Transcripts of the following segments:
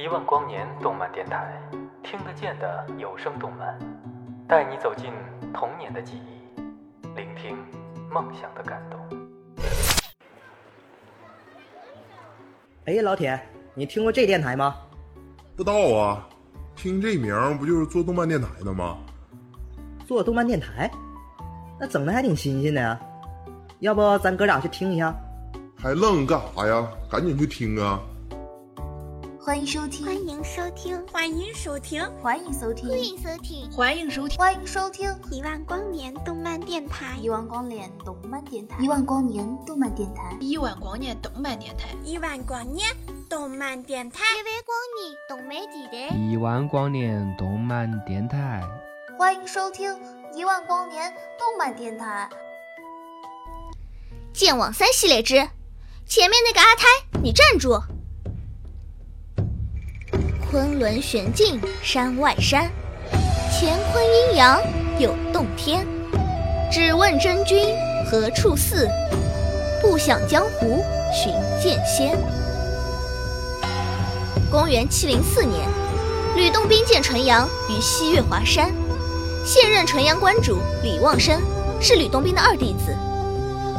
一万光年动漫电台，听得见的有声动漫，带你走进童年的记忆，聆听梦想的感动。哎，老铁，你听过这电台吗？不知道啊，听这名儿不就是做动漫电台的吗？做动漫电台，那整的还挺新鲜的呀。要不咱哥俩去听一下？还愣干啥呀？赶紧去听啊！欢迎收听，欢迎收听，欢迎收听，欢迎收听，欢迎收听，欢迎收听，欢迎收听。一万光年动漫电台，一万光年动漫电台，一万光年动漫电台，一万光年动漫电台，一万光年动漫电台，一万光年动漫电台，一万光年动漫电台，欢迎收听。一万光年动漫电台。剑网三系列之前面那个阿胎，你站住！昆仑玄境山外山，乾坤阴阳有洞天。只问真君何处似？不想江湖寻剑仙。公元七零四年，吕洞宾见纯阳于西岳华山，现任纯阳观主李旺生是吕洞宾的二弟子。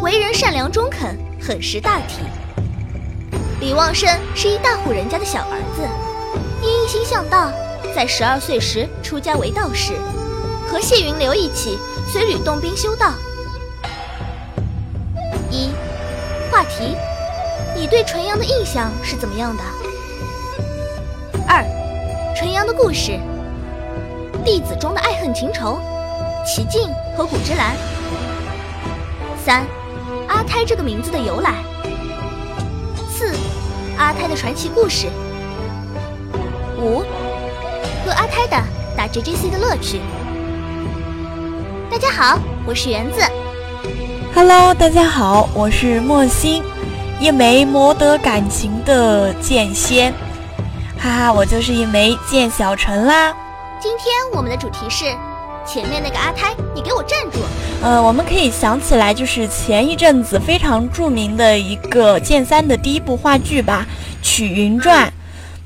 为人善良中肯，很识大体。李旺生是一大户人家的小儿子，因一心向道，在十二岁时出家为道士，和谢云流一起随吕洞宾修道。一话题：你对纯阳的印象是怎么样的？二纯阳的故事：弟子中的爱恨情仇，齐静和古之兰。三。阿胎这个名字的由来。四，阿胎的传奇故事。五，和阿胎的打 JJC 的乐趣。大家好，我是园子。Hello，大家好，我是莫心，一枚磨得感情的剑仙。哈哈，我就是一枚剑小陈啦。今天我们的主题是。前面那个阿胎，你给我站住！呃，我们可以想起来，就是前一阵子非常著名的一个剑三的第一部话剧吧，《曲云传》。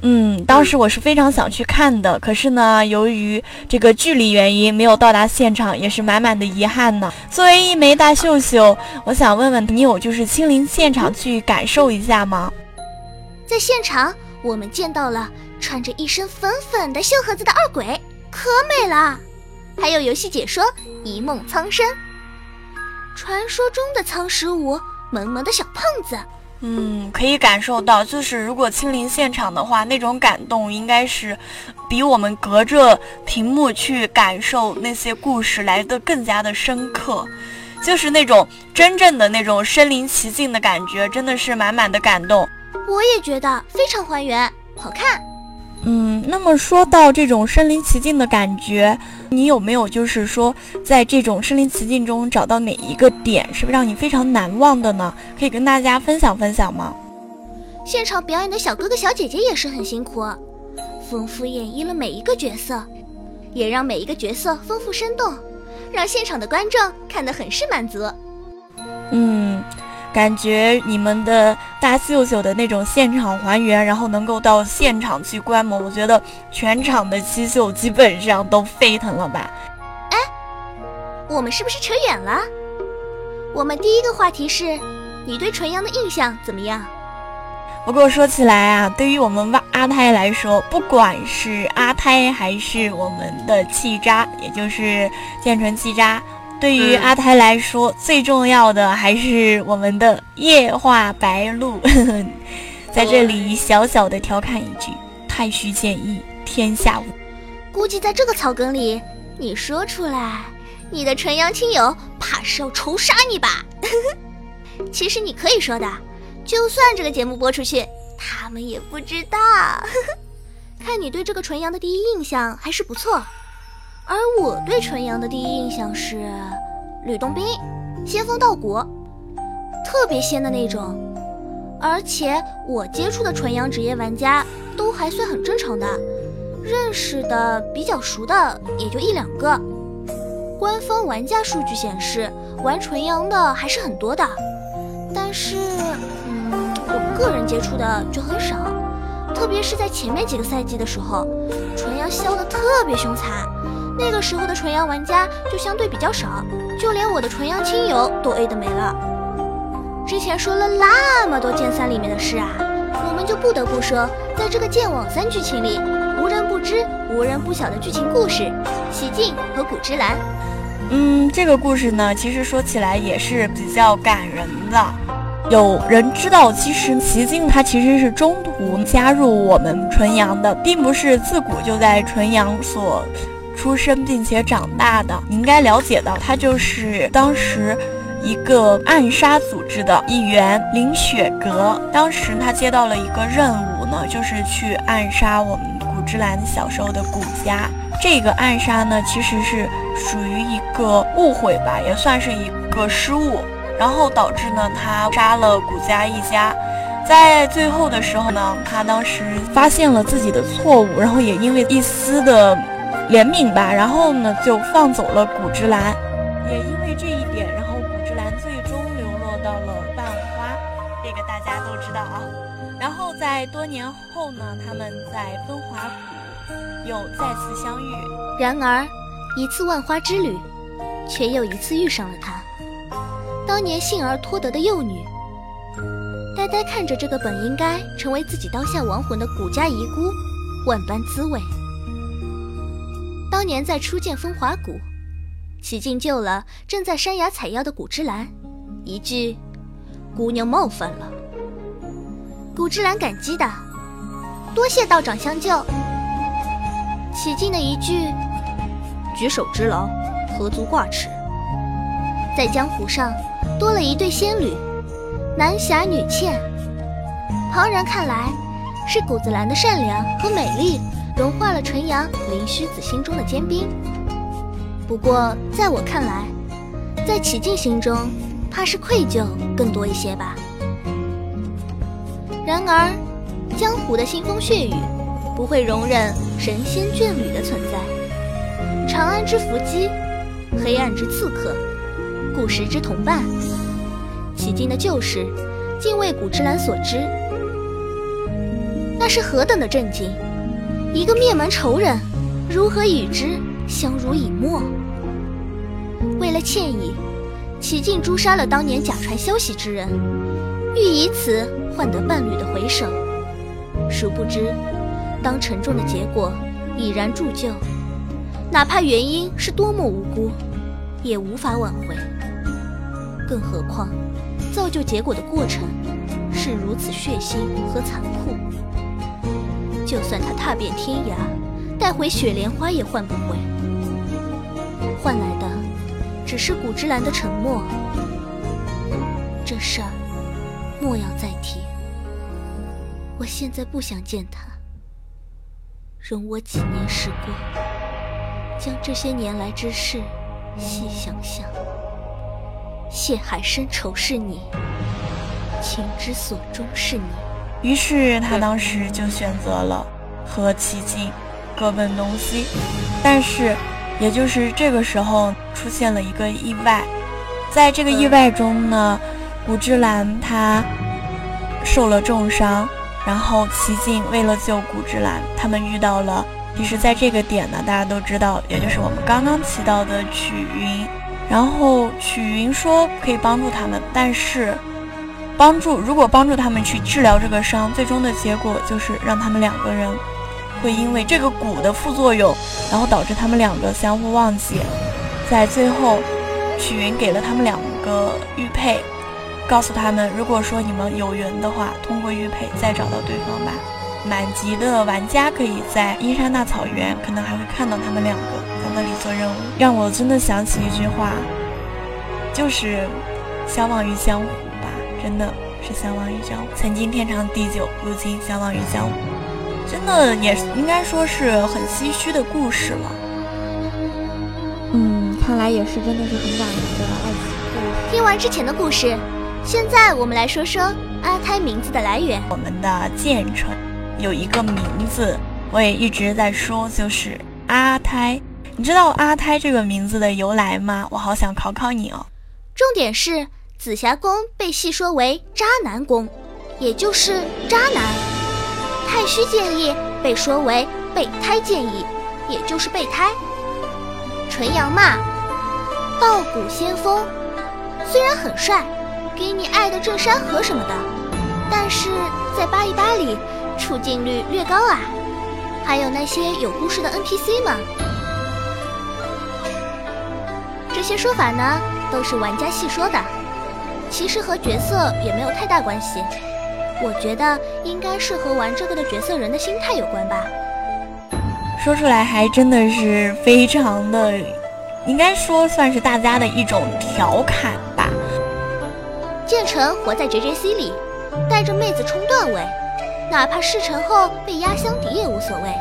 嗯，当时我是非常想去看的，可是呢，由于这个距离原因，没有到达现场，也是满满的遗憾呢。作为一枚大秀秀，我想问问你，有就是亲临现场去感受一下吗？在现场，我们见到了穿着一身粉粉的秀盒子的二鬼，可美了。还有游戏解说《一梦苍生》，传说中的苍十五，萌萌的小胖子。嗯，可以感受到，就是如果亲临现场的话，那种感动应该是比我们隔着屏幕去感受那些故事来的更加的深刻，就是那种真正的那种身临其境的感觉，真的是满满的感动。我也觉得非常还原，好看。嗯，那么说到这种身临其境的感觉，你有没有就是说，在这种身临其境中找到哪一个点是让你非常难忘的呢？可以跟大家分享分享吗？现场表演的小哥哥小姐姐也是很辛苦，丰富演绎了每一个角色，也让每一个角色丰富生动，让现场的观众看得很是满足。嗯。感觉你们的大秀秀的那种现场还原，然后能够到现场去观摩，我觉得全场的七秀基本上都沸腾了吧？哎，我们是不是扯远了？我们第一个话题是，你对纯阳的印象怎么样？不过说起来啊，对于我们阿胎来说，不管是阿胎还是我们的气渣，也就是剑纯气渣。对于阿胎来说，最重要的还是我们的夜话白鹿。在这里小小的调侃一句：太虚剑意，天下无。估计在这个草根里，你说出来，你的纯阳亲友怕是要仇杀你吧？其实你可以说的，就算这个节目播出去，他们也不知道。看你对这个纯阳的第一印象还是不错。而我对纯阳的第一印象是吕洞宾，仙风道骨，特别仙的那种。而且我接触的纯阳职业玩家都还算很正常的，认识的比较熟的也就一两个。官方玩家数据显示，玩纯阳的还是很多的，但是，嗯，我个人接触的就很少。特别是在前面几个赛季的时候，纯阳削的特别凶残。那个时候的纯阳玩家就相对比较少，就连我的纯阳亲友都 A 的没了。之前说了那么多剑三里面的事啊，我们就不得不说，在这个剑网三剧情里，无人不知、无人不晓的剧情故事，奇境和古之兰。嗯，这个故事呢，其实说起来也是比较感人的。有人知道，其实奇境他其实是中途加入我们纯阳的，并不是自古就在纯阳所出生并且长大的。你应该了解到，他就是当时一个暗杀组织的一员林雪阁。当时他接到了一个任务呢，就是去暗杀我们古之兰小时候的古家。这个暗杀呢，其实是属于一个误会吧，也算是一个失误。然后导致呢，他杀了古家一家，在最后的时候呢，他当时发现了自己的错误，然后也因为一丝的怜悯吧，然后呢就放走了古之兰，也因为这一点，然后古之兰最终流落到了万花，这个大家都知道啊。然后在多年后呢，他们在风华谷又再次相遇，然而一次万花之旅，却又一次遇上了他。当年幸而脱得的幼女，呆呆看着这个本应该成为自己刀下亡魂的古家遗孤，万般滋味。当年在初见风华谷，启境救了正在山崖采药的古之兰，一句“姑娘冒犯了”，古之兰感激的多谢道长相救。启境的一句“举手之劳，何足挂齿”，在江湖上。多了一对仙侣，男侠女倩。旁人看来，是谷子兰的善良和美丽融化了纯阳林虚子心中的坚冰。不过，在我看来，在启静心中，怕是愧疚更多一些吧。然而，江湖的腥风血雨，不会容忍神仙眷侣的存在。长安之伏击，黑暗之刺客。古时之同伴，迄今的旧事，竟为古之兰所知。那是何等的震惊！一个灭门仇人，如何与之相濡以沫？为了歉意，齐静诛杀了当年假传消息之人，欲以此换得伴侣的回首。殊不知，当沉重的结果已然铸就，哪怕原因是多么无辜，也无法挽回。更何况，造就结果的过程是如此血腥和残酷。就算他踏遍天涯，带回雪莲花也换不回，换来的只是古之兰的沉默。这事儿莫要再提。我现在不想见他。容我几年时光，将这些年来之事细想想。谢海深仇是你，情之所钟是你。于是他当时就选择了和齐静各奔东西。但是，也就是这个时候出现了一个意外，在这个意外中呢，古之兰他受了重伤，然后齐静为了救古之兰，他们遇到了。其实，在这个点呢，大家都知道，也就是我们刚刚提到的曲云。然后曲云说可以帮助他们，但是帮助如果帮助他们去治疗这个伤，最终的结果就是让他们两个人会因为这个蛊的副作用，然后导致他们两个相互忘记。在最后，曲云给了他们两个玉佩，告诉他们，如果说你们有缘的话，通过玉佩再找到对方吧。满级的玩家可以在阴山大草原，可能还会看到他们两个。在那里做任务，让我真的想起一句话，就是相忘于江湖，真的是相忘于江湖。曾经天长地久，如今相忘于江湖，真的也应该说是很唏嘘的故事了。嗯，看来也是真的是很感人的爱情故事。听完之前的故事，现在我们来说说阿胎名字的来源。我们的剑纯有一个名字，我也一直在说，就是阿胎。你知道阿胎这个名字的由来吗？我好想考考你哦。重点是紫霞宫被戏说为渣男宫，也就是渣男。太虚建议被说为备胎建议，也就是备胎。纯阳嘛，道骨仙风，虽然很帅，给你爱的正山河什么的，但是在八一八里出镜率略高啊。还有那些有故事的 NPC 们，这些说法呢都是玩家细说的，其实和角色也没有太大关系。我觉得应该是和玩这个的角色人的心态有关吧。说出来还真的是非常的，应该说算是大家的一种调侃吧。剑尘活在 JJC 里，带着妹子冲段位。哪怕事成后被压箱底也无所谓。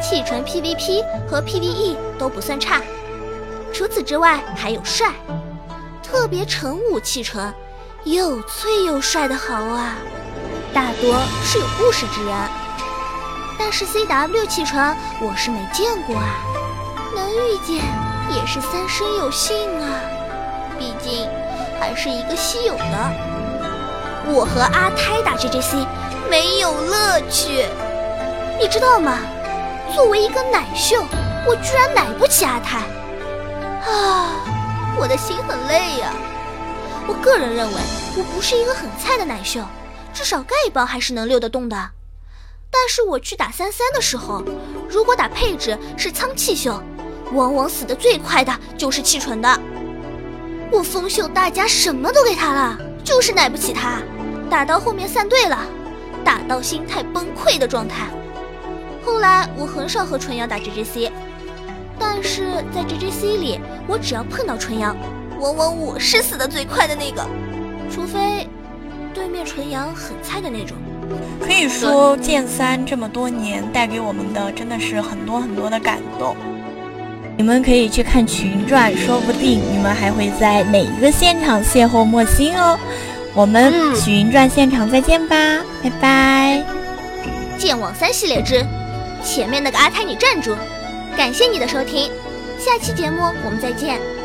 气纯 PVP 和 PVE 都不算差，除此之外还有帅，特别成武气纯，又脆又帅的好啊！大多是有故事之人，但是 CW 气纯我是没见过啊，能遇见也是三生有幸啊，毕竟还是一个稀有的。我和阿泰打 JJC。没有乐趣，你知道吗？作为一个奶秀，我居然奶不起阿泰，啊，我的心很累呀。我个人认为，我不是一个很菜的奶秀，至少丐帮还是能溜得动的。但是我去打三三的时候，如果打配置是苍气秀，往往死的最快的就是气纯的。我风秀大家什么都给他了，就是奶不起他，打到后面散队了。打到心态崩溃的状态。后来我很少和纯阳打 JJC，但是在 JJC 里，我只要碰到纯阳，往往我是死的最快的那个，除非对面纯阳很菜的那种。可以说剑三这么多年带给我们的真的是很多很多的感动。你们可以去看《群传》，说不定你们还会在哪一个现场邂逅莫心哦。我们《群云传》现场再见吧，拜拜！剑网三系列之前面那个阿泰，你站住！感谢你的收听，下期节目我们再见。